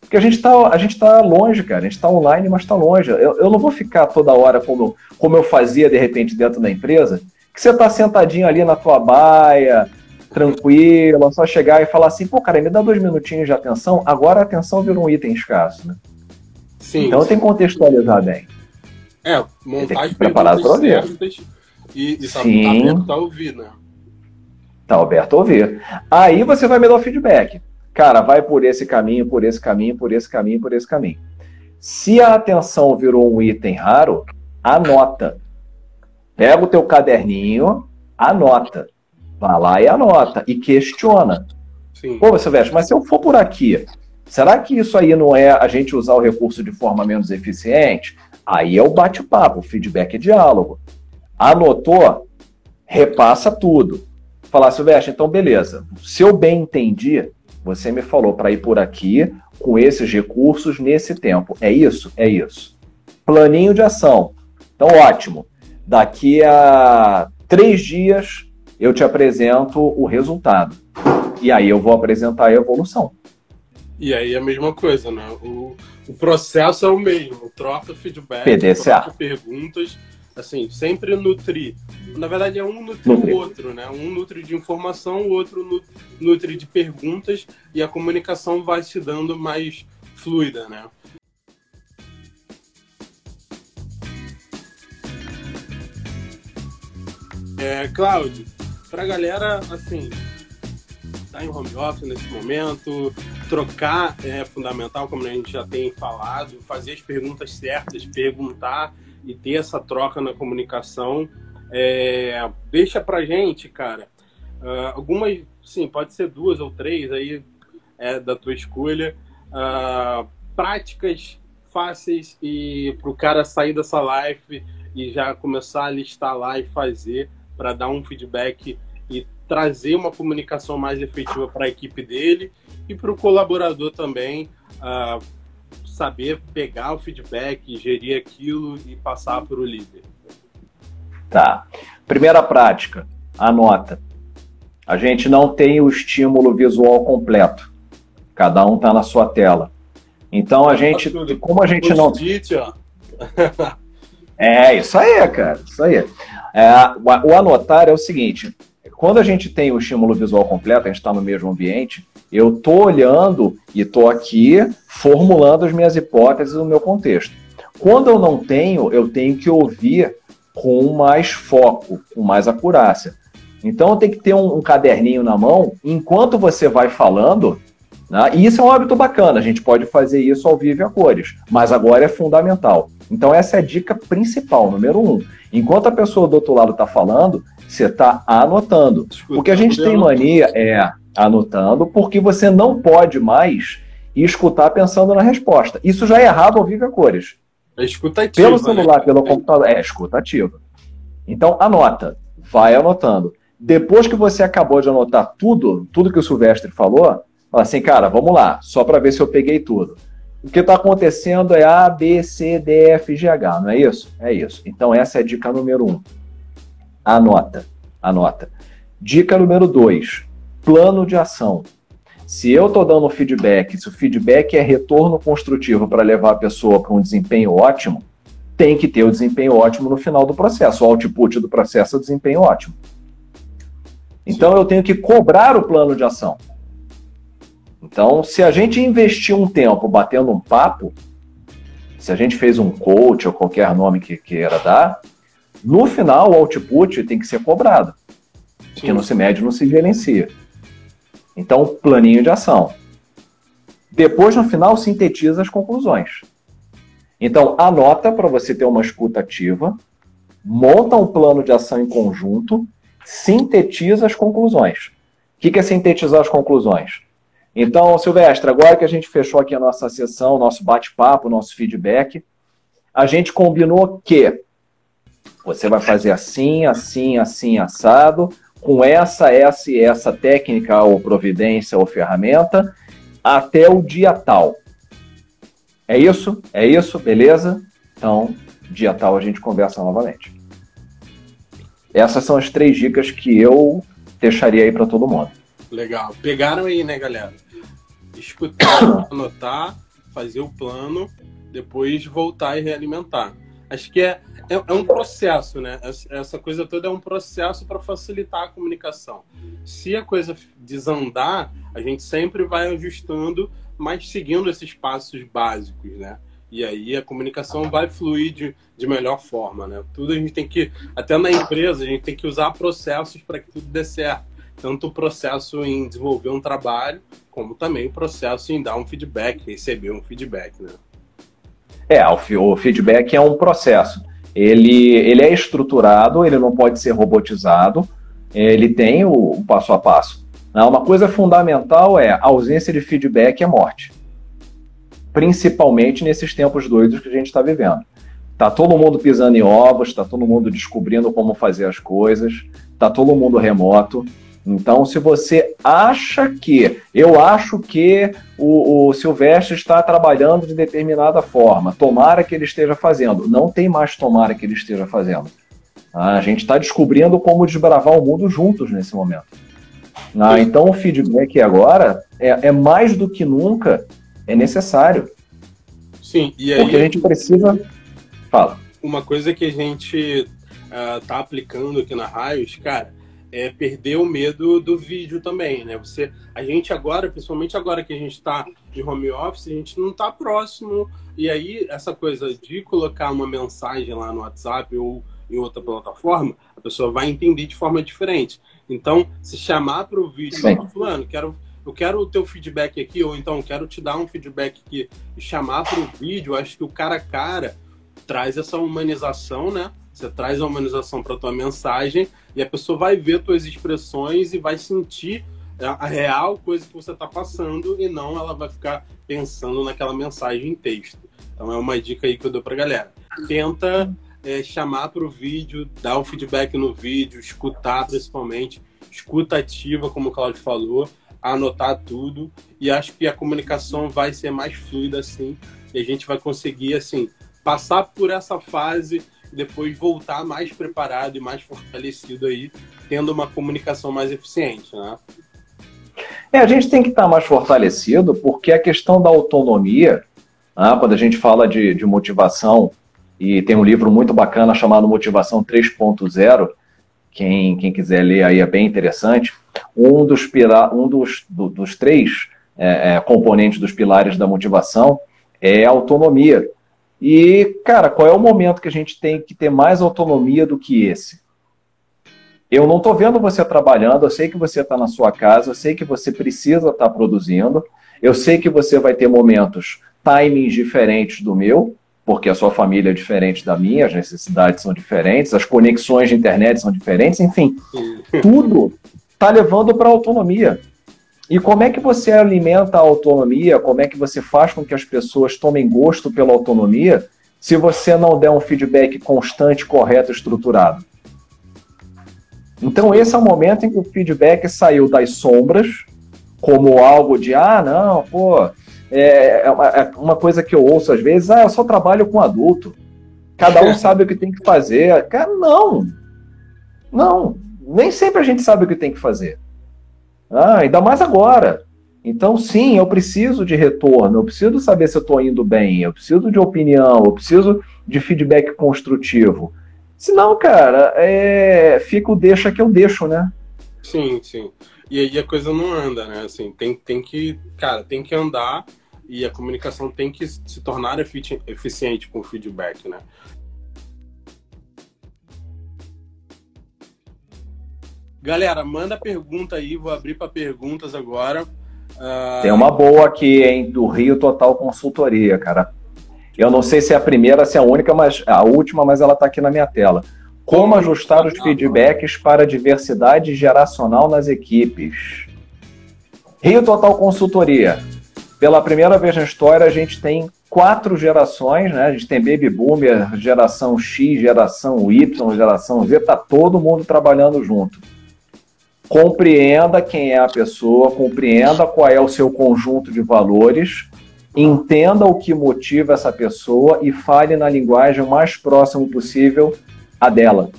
Porque a gente está a gente tá longe, cara. A gente está online, mas está longe. Eu, eu não vou ficar toda hora como, como eu fazia, de repente, dentro da empresa, que você está sentadinho ali na tua baia, tranquilo, só chegar e falar assim, pô, cara, me dá dois minutinhos de atenção, agora a atenção vira um item escasso, né? Sim, então sim. tem que contextualizar bem. É, montar as perguntas certas e, e tá, tá aberto a ouvir, né? Tá aberto a ouvir. Aí você vai me dar o feedback. Cara, vai por esse caminho, por esse caminho, por esse caminho, por esse caminho. Se a atenção virou um item raro, anota. Pega o teu caderninho, anota. Vai lá e anota. E questiona. Sim. Pô, Silvestre, mas se eu for por aqui, será que isso aí não é a gente usar o recurso de forma menos eficiente? Aí é o bate-papo, feedback é diálogo. Anotou? Repassa tudo. Falar, Silvestre, então beleza. Se eu bem entendi, você me falou para ir por aqui, com esses recursos, nesse tempo. É isso? É isso. Planinho de ação. Então, ótimo. Daqui a três dias eu te apresento o resultado. E aí eu vou apresentar a evolução. E aí é a mesma coisa, né? O, o processo é o mesmo, troca feedback, PDCA. troca perguntas, assim, sempre nutrir. Na verdade é um nutrir o outro, né? Um nutre de informação, o outro nutre de perguntas e a comunicação vai se dando mais fluida, né? É, Cláudio, pra galera, assim, tá em home office nesse momento, trocar é fundamental, como a gente já tem falado, fazer as perguntas certas, perguntar e ter essa troca na comunicação. É, deixa pra gente, cara, uh, algumas, sim, pode ser duas ou três aí, é da tua escolha, uh, práticas fáceis e pro cara sair dessa live e já começar a listar lá e fazer para dar um feedback e trazer uma comunicação mais efetiva para a equipe dele e para o colaborador também uh, saber pegar o feedback, gerir aquilo e passar para o líder. Tá. Primeira prática, anota. A gente não tem o estímulo visual completo. Cada um está na sua tela. Então a gente, como a gente não. é isso aí, cara. Isso aí. É, o anotar é o seguinte: quando a gente tem o estímulo visual completo, a gente está no mesmo ambiente, eu estou olhando e estou aqui formulando as minhas hipóteses no meu contexto. Quando eu não tenho, eu tenho que ouvir com mais foco, com mais acurácia. Então tenho que ter um, um caderninho na mão, enquanto você vai falando, né? e isso é um hábito bacana, a gente pode fazer isso ao vivo e a cores, mas agora é fundamental. Então essa é a dica principal, número um. Enquanto a pessoa do outro lado está falando, você está anotando. O que a gente tem mania é anotando, porque você não pode mais escutar pensando na resposta. Isso já é errado ao vivo a cores. É escutativa. Pelo né? celular, né? pelo computador. É escutativa. Então, anota. Vai anotando. Depois que você acabou de anotar tudo, tudo que o Silvestre falou, fala assim, cara, vamos lá, só para ver se eu peguei tudo. O que está acontecendo é A, B, C, D, F, G, H, não é isso? É isso. Então, essa é a dica número um. Anota, anota. Dica número dois, plano de ação. Se eu estou dando feedback, se o feedback é retorno construtivo para levar a pessoa para um desempenho ótimo, tem que ter o desempenho ótimo no final do processo. O output do processo é o desempenho ótimo. Então Sim. eu tenho que cobrar o plano de ação. Então, se a gente investir um tempo batendo um papo, se a gente fez um coach ou qualquer nome que queira dar, no final, o output tem que ser cobrado. Sim. Porque não se mede, não se gerencia. Então, planinho de ação. Depois, no final, sintetiza as conclusões. Então, anota para você ter uma escuta ativa, monta um plano de ação em conjunto, sintetiza as conclusões. que, que é sintetizar as conclusões? Então, Silvestre, agora que a gente fechou aqui a nossa sessão, nosso bate-papo, nosso feedback, a gente combinou que você vai fazer assim, assim, assim, assado, com essa, essa e essa técnica ou providência ou ferramenta, até o dia tal. É isso? É isso? Beleza? Então, dia tal a gente conversa novamente. Essas são as três dicas que eu deixaria aí para todo mundo. Legal. Pegaram aí, né, galera? Escutar, anotar, fazer o plano, depois voltar e realimentar. Acho que é, é, é um processo, né? Essa coisa toda é um processo para facilitar a comunicação. Se a coisa desandar, a gente sempre vai ajustando, mas seguindo esses passos básicos, né? E aí a comunicação vai fluir de, de melhor forma, né? Tudo a gente tem que, até na empresa, a gente tem que usar processos para que tudo dê certo. Tanto o processo em desenvolver um trabalho, como também o processo em dar um feedback, receber um feedback, né? É, o feedback é um processo. Ele, ele é estruturado, ele não pode ser robotizado, ele tem o, o passo a passo. Uma coisa fundamental é a ausência de feedback é morte principalmente nesses tempos doidos que a gente está vivendo. Tá todo mundo pisando em ovos, tá todo mundo descobrindo como fazer as coisas, tá todo mundo remoto. Então, se você acha que, eu acho que o, o Silvestre está trabalhando de determinada forma, tomara que ele esteja fazendo. Não tem mais tomara que ele esteja fazendo. A gente está descobrindo como desbravar o mundo juntos nesse momento. Ah, então, o feedback agora é, é mais do que nunca é necessário. Sim, e aí. Porque a gente precisa. Fala. Uma coisa que a gente uh, tá aplicando aqui na Raios, cara, é perder o medo do vídeo também, né? Você, a gente agora, principalmente agora que a gente está de home office, a gente não está próximo. E aí, essa coisa de colocar uma mensagem lá no WhatsApp ou em outra plataforma, a pessoa vai entender de forma diferente. Então, se chamar para o vídeo, fulano, quero eu quero o teu feedback aqui, ou então quero te dar um feedback aqui e chamar para o vídeo, acho que o cara a cara traz essa humanização, né? Você traz a humanização para tua mensagem e a pessoa vai ver tuas expressões e vai sentir a real coisa que você está passando e não ela vai ficar pensando naquela mensagem em texto. Então é uma dica aí que eu dou para galera. Tenta é, chamar para o vídeo, dar o feedback no vídeo, escutar principalmente, escuta ativa, como o Claudio falou, anotar tudo e acho que a comunicação vai ser mais fluida assim e a gente vai conseguir assim passar por essa fase depois voltar mais preparado e mais fortalecido aí, tendo uma comunicação mais eficiente, né? É, a gente tem que estar mais fortalecido porque a questão da autonomia, né, quando a gente fala de, de motivação, e tem um livro muito bacana chamado Motivação 3.0, quem, quem quiser ler aí é bem interessante. Um dos, um dos, do, dos três é, é, componentes dos pilares da motivação é a autonomia. E, cara, qual é o momento que a gente tem que ter mais autonomia do que esse? Eu não estou vendo você trabalhando, eu sei que você está na sua casa, eu sei que você precisa estar tá produzindo, eu sei que você vai ter momentos, timings diferentes do meu, porque a sua família é diferente da minha, as necessidades são diferentes, as conexões de internet são diferentes, enfim, tudo está levando para autonomia. E como é que você alimenta a autonomia? Como é que você faz com que as pessoas tomem gosto pela autonomia se você não der um feedback constante, correto, estruturado? Então, esse é o momento em que o feedback saiu das sombras, como algo de, ah, não, pô, é, é uma, é uma coisa que eu ouço às vezes, ah, eu só trabalho com adulto. Cada um sabe o que tem que fazer. Cara, não. Não. Nem sempre a gente sabe o que tem que fazer. Ah, ainda mais agora. Então, sim, eu preciso de retorno, eu preciso saber se eu estou indo bem, eu preciso de opinião, eu preciso de feedback construtivo. Senão, cara, é... fica o deixa que eu deixo, né? Sim, sim. E aí a coisa não anda, né? Assim, tem, tem que, cara, tem que andar e a comunicação tem que se tornar eficiente com o feedback, né? Galera, manda pergunta aí, vou abrir para perguntas agora. Uh... Tem uma boa aqui, hein, do Rio Total Consultoria, cara. Eu não sei se é a primeira, se é a única, mas a última, mas ela está aqui na minha tela. Como ajustar os feedbacks para a diversidade geracional nas equipes? Rio Total Consultoria. Pela primeira vez na história, a gente tem quatro gerações, né? A gente tem Baby Boomer, geração X, geração Y, geração Z, tá todo mundo trabalhando junto. Compreenda quem é a pessoa, compreenda qual é o seu conjunto de valores, entenda o que motiva essa pessoa e fale na linguagem o mais próximo possível a dela.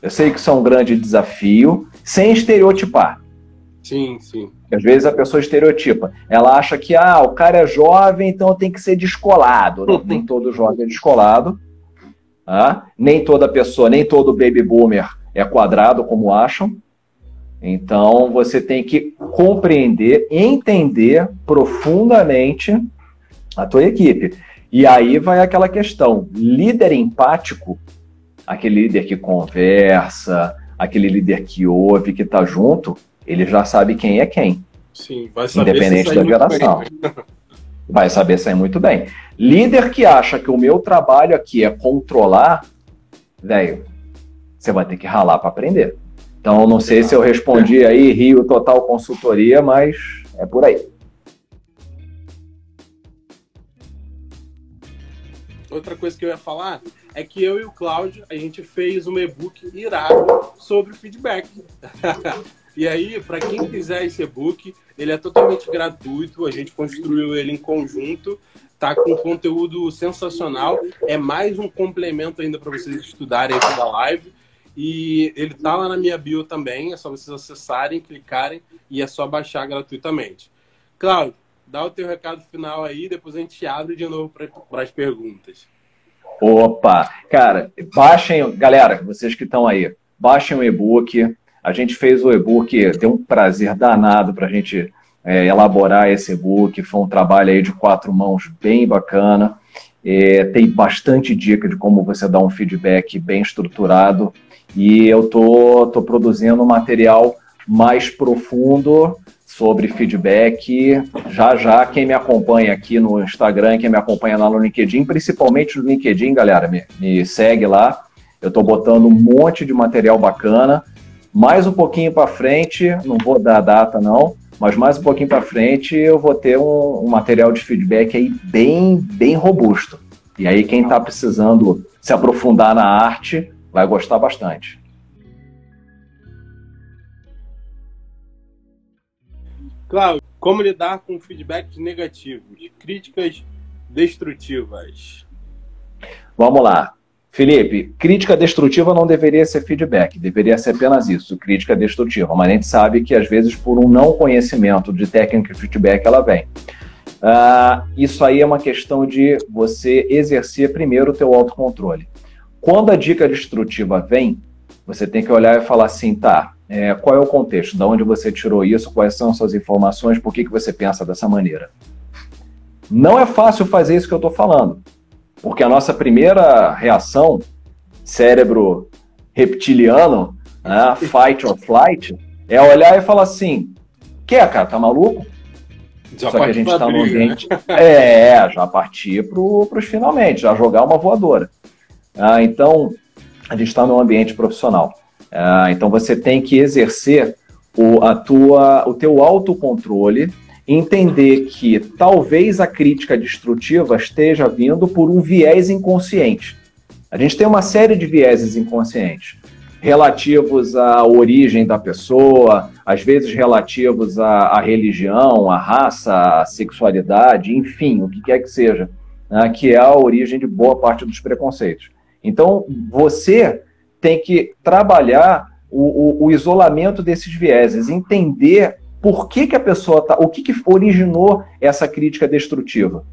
Eu sei que isso é um grande desafio, sem estereotipar. Sim, sim. Às vezes a pessoa estereotipa. Ela acha que ah, o cara é jovem, então tem que ser descolado. Não, nem todo jovem é descolado. Ah, nem toda pessoa, nem todo baby boomer é quadrado, como acham. Então você tem que compreender, entender profundamente a tua equipe. E aí vai aquela questão: líder empático, aquele líder que conversa, aquele líder que ouve, que está junto, ele já sabe quem é quem. Sim, vai saber Independente da geração. vai saber sair muito bem. Líder que acha que o meu trabalho aqui é controlar, velho, você vai ter que ralar para aprender. Então, não sei se eu respondi aí, Rio Total Consultoria, mas é por aí. Outra coisa que eu ia falar é que eu e o Cláudio, a gente fez um e-book irado sobre feedback. E aí, para quem quiser esse e-book, ele é totalmente gratuito, a gente construiu ele em conjunto, tá com conteúdo sensacional, é mais um complemento ainda para vocês estudarem aqui da live. E ele tá lá na minha bio também, é só vocês acessarem, clicarem e é só baixar gratuitamente. Cláudio, dá o teu recado final aí, depois a gente abre de novo para as perguntas. Opa! Cara, baixem, galera, vocês que estão aí, baixem o e-book, a gente fez o e-book, deu um prazer danado para a gente é, elaborar esse e-book. Foi um trabalho aí de quatro mãos bem bacana. É, tem bastante dica de como você dar um feedback bem estruturado. E eu tô, tô produzindo um material mais profundo sobre feedback. Já já, quem me acompanha aqui no Instagram, quem me acompanha lá no LinkedIn, principalmente no LinkedIn, galera, me, me segue lá. Eu estou botando um monte de material bacana. Mais um pouquinho para frente, não vou dar data não, mas mais um pouquinho para frente eu vou ter um, um, material de feedback aí bem, bem robusto. E aí quem está precisando se aprofundar na arte vai gostar bastante. Cláudio, como lidar com feedbacks negativos, críticas destrutivas? Vamos lá. Felipe, crítica destrutiva não deveria ser feedback, deveria ser apenas isso, crítica destrutiva. Mas a gente sabe que às vezes por um não conhecimento de técnica de feedback ela vem. Uh, isso aí é uma questão de você exercer primeiro o teu autocontrole. Quando a dica destrutiva vem, você tem que olhar e falar assim, tá, é, qual é o contexto, de onde você tirou isso, quais são suas informações, por que, que você pensa dessa maneira. Não é fácil fazer isso que eu estou falando. Porque a nossa primeira reação, cérebro reptiliano, né, fight or flight, é olhar e falar assim: quer, cara, tá maluco? Já Só que a gente está no ambiente. Né? É, já partir para os finalmente, já jogar uma voadora. Ah, então, a gente está num ambiente profissional. Ah, então, você tem que exercer o, a tua, o teu autocontrole entender que talvez a crítica destrutiva esteja vindo por um viés inconsciente. A gente tem uma série de vieses inconscientes relativos à origem da pessoa, às vezes relativos à, à religião, à raça, à sexualidade, enfim, o que quer que seja, né, que é a origem de boa parte dos preconceitos. Então, você tem que trabalhar o, o, o isolamento desses vieses, entender por que, que a pessoa tá, o que, que originou essa crítica destrutiva.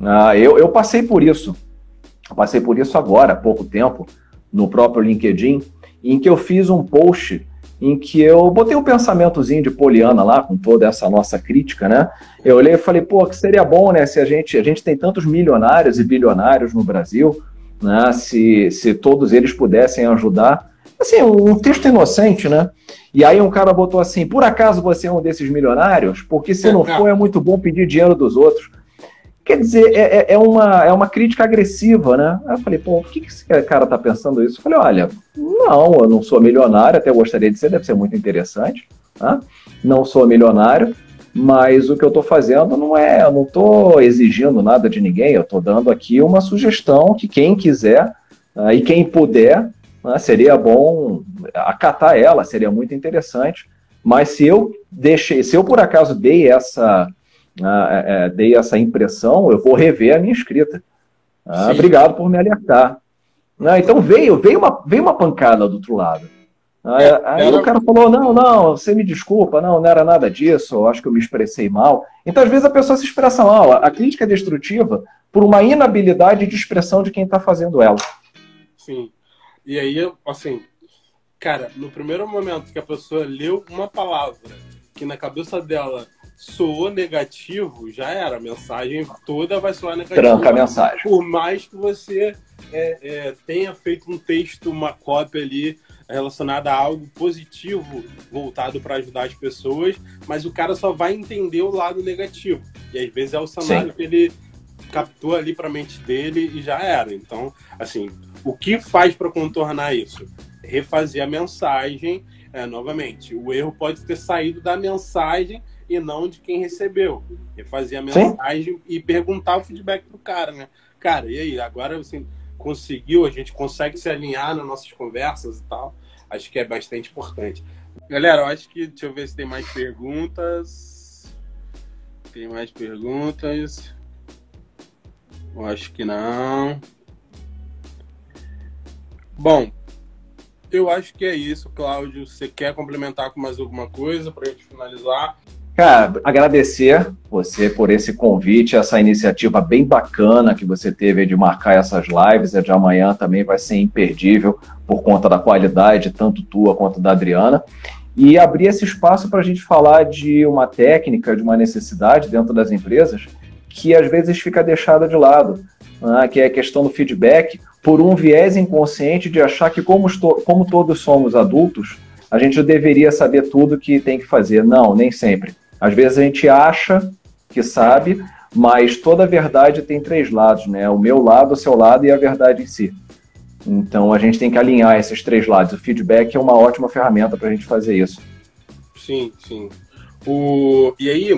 Ah, eu, eu passei por isso, eu passei por isso agora, há pouco tempo, no próprio LinkedIn, em que eu fiz um post em que eu botei um pensamentozinho de Poliana lá, com toda essa nossa crítica, né? Eu olhei e falei, pô, que seria bom, né, se a gente, a gente tem tantos milionários e bilionários no Brasil, né, se, se todos eles pudessem ajudar. Assim, um texto inocente, né? E aí um cara botou assim: por acaso você é um desses milionários? Porque se não for, é muito bom pedir dinheiro dos outros. Quer dizer, é, é, é uma, é uma crítica agressiva, né? Aí eu falei, pô, por que, que esse cara tá pensando isso? Eu falei, olha, não, eu não sou milionário, até gostaria de ser, deve ser muito interessante. Né? Não sou milionário, mas o que eu estou fazendo não é, eu não estou exigindo nada de ninguém, eu estou dando aqui uma sugestão que quem quiser uh, e quem puder, uh, seria bom acatar ela, seria muito interessante. Mas se eu deixei, se eu por acaso dei essa, uh, dei essa impressão, eu vou rever a minha escrita. obrigado por me alertar. então veio, veio uma, veio uma pancada do outro lado. Aí, é, aí o cara falou: não, não, você me desculpa, não, não era nada disso, acho que eu me expressei mal. Então, às vezes, a pessoa se expressa mal. A crítica é destrutiva por uma inabilidade de expressão de quem está fazendo ela. Sim. E aí, assim, cara, no primeiro momento que a pessoa leu uma palavra que na cabeça dela soou negativo, já era. A mensagem toda vai soar negativa. Tranca a mensagem. Por mais que você é, é, tenha feito um texto, uma cópia ali relacionada a algo positivo voltado para ajudar as pessoas, mas o cara só vai entender o lado negativo. E às vezes é o cenário Sim. que ele captou ali para a mente dele e já era. Então, assim, o que faz para contornar isso? Refazer a mensagem é, novamente. O erro pode ter saído da mensagem e não de quem recebeu. Refazer a mensagem Sim. e perguntar o feedback pro cara, né? Cara, e aí? Agora, assim, conseguiu, a gente consegue se alinhar nas nossas conversas e tal. Acho que é bastante importante. Galera, eu acho que. Deixa eu ver se tem mais perguntas. Tem mais perguntas? Eu acho que não. Bom, eu acho que é isso, Cláudio. Você quer complementar com mais alguma coisa para a gente finalizar? Cara, agradecer você por esse convite, essa iniciativa bem bacana que você teve de marcar essas lives. A de amanhã também vai ser imperdível por conta da qualidade, tanto tua quanto da Adriana. E abrir esse espaço para a gente falar de uma técnica, de uma necessidade dentro das empresas que às vezes fica deixada de lado, né? que é a questão do feedback, por um viés inconsciente de achar que, como, como todos somos adultos, a gente deveria saber tudo que tem que fazer. Não, nem sempre. Às vezes a gente acha que sabe, mas toda verdade tem três lados, né? O meu lado, o seu lado e a verdade em si. Então a gente tem que alinhar esses três lados. O feedback é uma ótima ferramenta para a gente fazer isso. Sim, sim. O... E aí,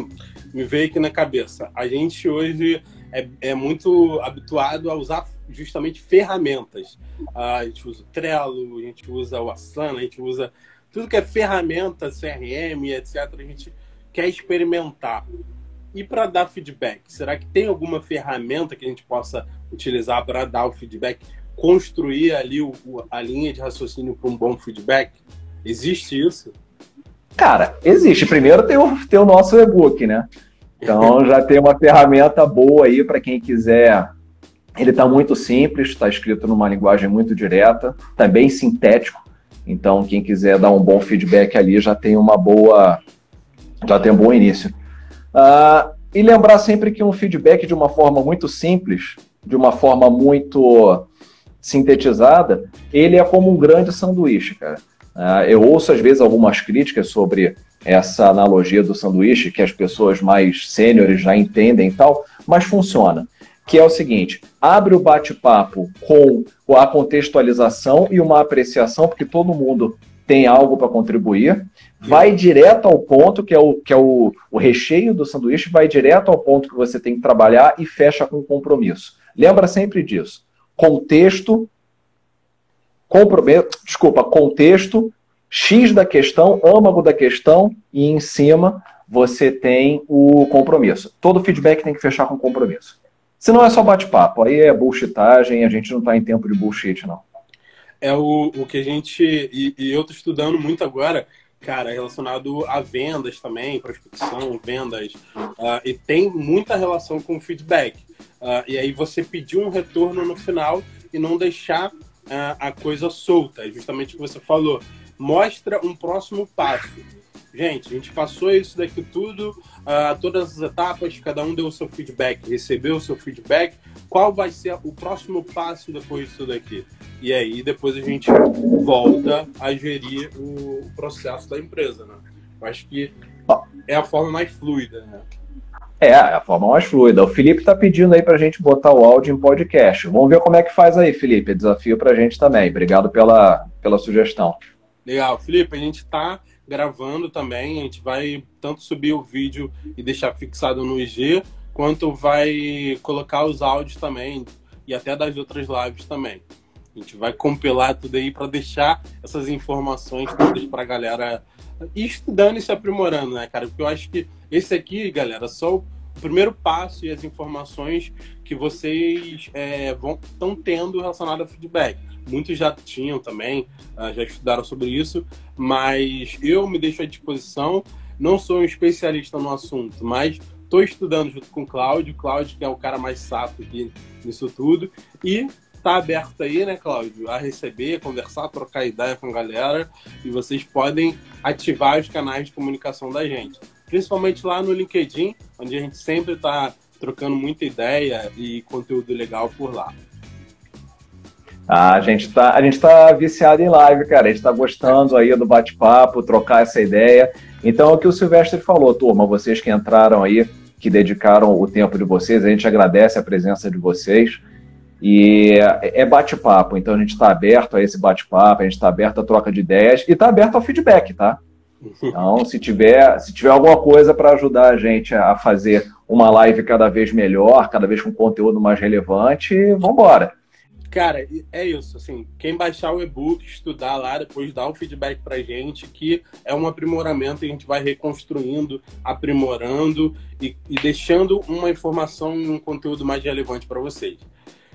me veio aqui na cabeça, a gente hoje é, é muito habituado a usar justamente ferramentas. A gente usa o Trello, a gente usa o Asana, a gente usa tudo que é ferramenta, CRM, etc. A gente quer experimentar. E para dar feedback, será que tem alguma ferramenta que a gente possa utilizar para dar o feedback, construir ali o, a linha de raciocínio para um bom feedback? Existe isso? Cara, existe. Primeiro tem o, tem o nosso e-book, né? Então já tem uma ferramenta boa aí para quem quiser. Ele está muito simples, está escrito numa linguagem muito direta, bem sintético. Então quem quiser dar um bom feedback ali já tem uma boa já tem um bom início. Uh, e lembrar sempre que um feedback de uma forma muito simples, de uma forma muito sintetizada, ele é como um grande sanduíche, cara. Uh, eu ouço às vezes algumas críticas sobre essa analogia do sanduíche, que as pessoas mais sêniores já entendem e tal, mas funciona. Que é o seguinte: abre o bate-papo com a contextualização e uma apreciação, porque todo mundo tem algo para contribuir vai direto ao ponto, que é, o, que é o, o recheio do sanduíche, vai direto ao ponto que você tem que trabalhar e fecha com compromisso. Lembra sempre disso. Contexto, compromisso, desculpa, contexto, X da questão, âmago da questão, e em cima você tem o compromisso. Todo feedback tem que fechar com compromisso. Se não é só bate-papo, aí é bullshitagem, a gente não está em tempo de bullshit, não. É o, o que a gente. E, e eu estou estudando muito agora cara, relacionado a vendas também, prospecção, vendas, uh, e tem muita relação com feedback. Uh, e aí você pedir um retorno no final e não deixar uh, a coisa solta, é justamente o que você falou. Mostra um próximo passo. Gente, a gente passou isso daqui tudo, uh, todas as etapas, cada um deu o seu feedback, recebeu o seu feedback. Qual vai ser o próximo passo depois disso daqui? E aí depois a gente volta a gerir o processo da empresa, né? Eu acho que é a forma mais fluida, né? É, é a forma mais fluida. O Felipe está pedindo aí para a gente botar o áudio em podcast. Vamos ver como é que faz aí, Felipe. Desafio para a gente também. Obrigado pela, pela sugestão. Legal. Felipe, a gente está gravando também. A gente vai tanto subir o vídeo e deixar fixado no IG, quanto vai colocar os áudios também e até das outras lives também. A gente vai compilar tudo aí para deixar essas informações todas para a galera ir estudando e se aprimorando, né, cara? Porque eu acho que esse aqui, galera, só o primeiro passo e as informações que vocês é, estão tendo relacionado a feedback. Muitos já tinham também, uh, já estudaram sobre isso, mas eu me deixo à disposição. Não sou um especialista no assunto, mas estou estudando junto com o Cláudio. Cláudio, que é o cara mais sapo aqui nisso tudo. E tá aberto aí, né, Cláudio, a receber, conversar, trocar ideia com a galera. E vocês podem ativar os canais de comunicação da gente. Principalmente lá no LinkedIn, onde a gente sempre está trocando muita ideia e conteúdo legal por lá. A gente tá, a gente tá viciado em live, cara. A gente está gostando aí do bate-papo, trocar essa ideia. Então, é o que o Silvestre falou, turma, vocês que entraram aí, que dedicaram o tempo de vocês, a gente agradece a presença de vocês. E é bate-papo, então a gente está aberto a esse bate-papo, a gente está aberto à troca de ideias e está aberto ao feedback, tá? Então, se tiver, se tiver alguma coisa para ajudar a gente a fazer uma live cada vez melhor, cada vez com conteúdo mais relevante, vamos embora. Cara, é isso, assim, quem baixar o e-book, estudar lá, depois dar o feedback pra gente, que é um aprimoramento, a gente vai reconstruindo, aprimorando e, e deixando uma informação e um conteúdo mais relevante para vocês.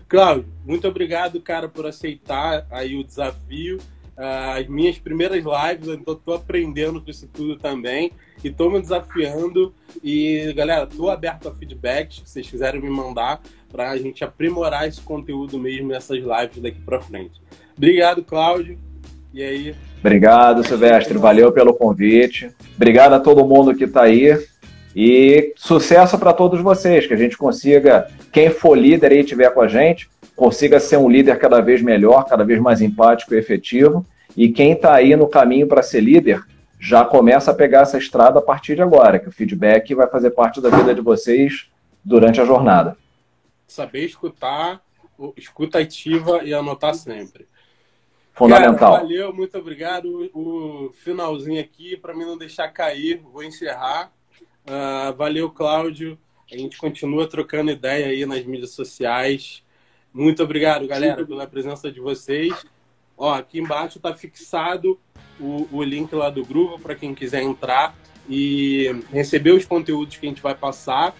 Cláudio, muito obrigado, cara, por aceitar aí o desafio. As minhas primeiras lives, então estou aprendendo com isso tudo também e estou me desafiando. E galera, estou aberto a feedbacks, se vocês quiserem me mandar, para a gente aprimorar esse conteúdo mesmo nessas lives daqui para frente. Obrigado, Cláudio. E aí? Obrigado, Silvestre. Valeu pelo convite. Obrigado a todo mundo que está aí. E sucesso para todos vocês, que a gente consiga, quem for líder aí estiver com a gente, consiga ser um líder cada vez melhor, cada vez mais empático e efetivo. E quem está aí no caminho para ser líder, já começa a pegar essa estrada a partir de agora, que o feedback vai fazer parte da vida de vocês durante a jornada. Saber escutar, escuta ativa e anotar sempre. Fundamental. Cara, valeu, muito obrigado. O finalzinho aqui, para mim não deixar cair, vou encerrar. Uh, valeu, Cláudio. A gente continua trocando ideia aí nas mídias sociais. Muito obrigado, galera, pela presença de vocês. Ó, aqui embaixo está fixado o, o link lá do grupo para quem quiser entrar e receber os conteúdos que a gente vai passar.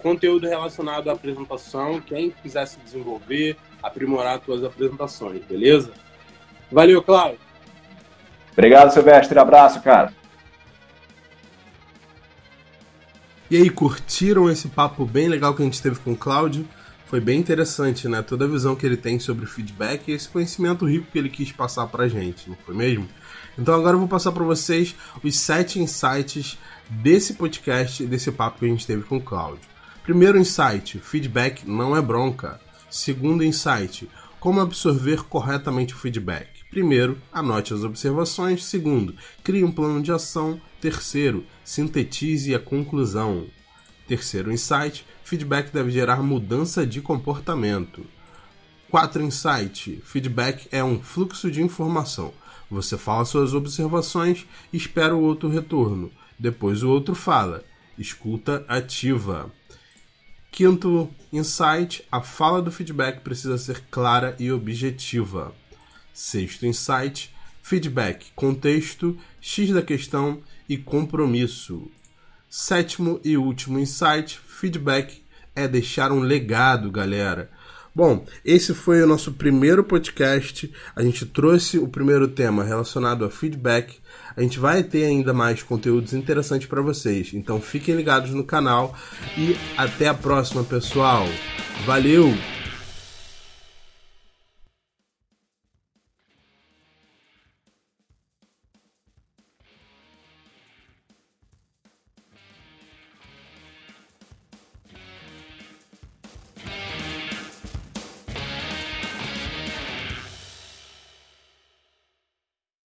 Conteúdo relacionado à apresentação, quem quiser se desenvolver, aprimorar suas apresentações, beleza? Valeu, Cláudio. Obrigado, Silvestre. Abraço, cara. E aí, curtiram esse papo bem legal que a gente teve com o Cláudio? Foi bem interessante, né? Toda a visão que ele tem sobre feedback e esse conhecimento rico que ele quis passar pra gente, não foi mesmo? Então agora eu vou passar para vocês os sete insights desse podcast, desse papo que a gente teve com o Cláudio. Primeiro insight: feedback não é bronca. Segundo insight: como absorver corretamente o feedback. Primeiro, anote as observações. Segundo, crie um plano de ação. Terceiro, sintetize a conclusão. Terceiro insight: feedback deve gerar mudança de comportamento. 4 insight: feedback é um fluxo de informação. Você fala suas observações espera o outro retorno. Depois o outro fala. Escuta ativa. Quinto insight: a fala do feedback precisa ser clara e objetiva. Sexto insight: feedback, contexto, X da questão e compromisso. Sétimo e último insight: feedback é deixar um legado, galera. Bom, esse foi o nosso primeiro podcast. A gente trouxe o primeiro tema relacionado a feedback. A gente vai ter ainda mais conteúdos interessantes para vocês. Então fiquem ligados no canal e até a próxima, pessoal. Valeu!